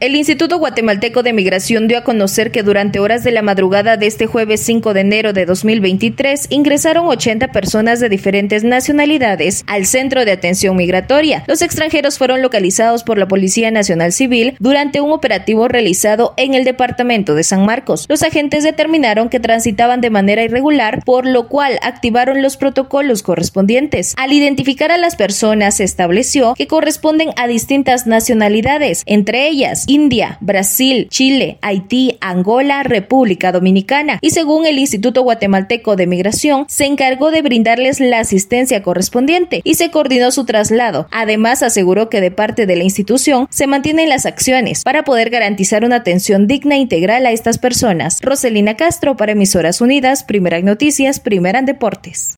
El Instituto Guatemalteco de Migración dio a conocer que durante horas de la madrugada de este jueves 5 de enero de 2023 ingresaron 80 personas de diferentes nacionalidades al Centro de Atención Migratoria. Los extranjeros fueron localizados por la Policía Nacional Civil durante un operativo realizado en el departamento de San Marcos. Los agentes determinaron que transitaban de manera irregular, por lo cual activaron los protocolos correspondientes. Al identificar a las personas se estableció que corresponden a distintas nacionalidades, entre ellas India, Brasil, Chile, Haití, Angola, República Dominicana y según el Instituto Guatemalteco de Migración se encargó de brindarles la asistencia correspondiente y se coordinó su traslado. Además aseguró que de parte de la institución se mantienen las acciones para poder garantizar una atención digna e integral a estas personas. Roselina Castro para Emisoras Unidas, Primera en Noticias, Primera en Deportes.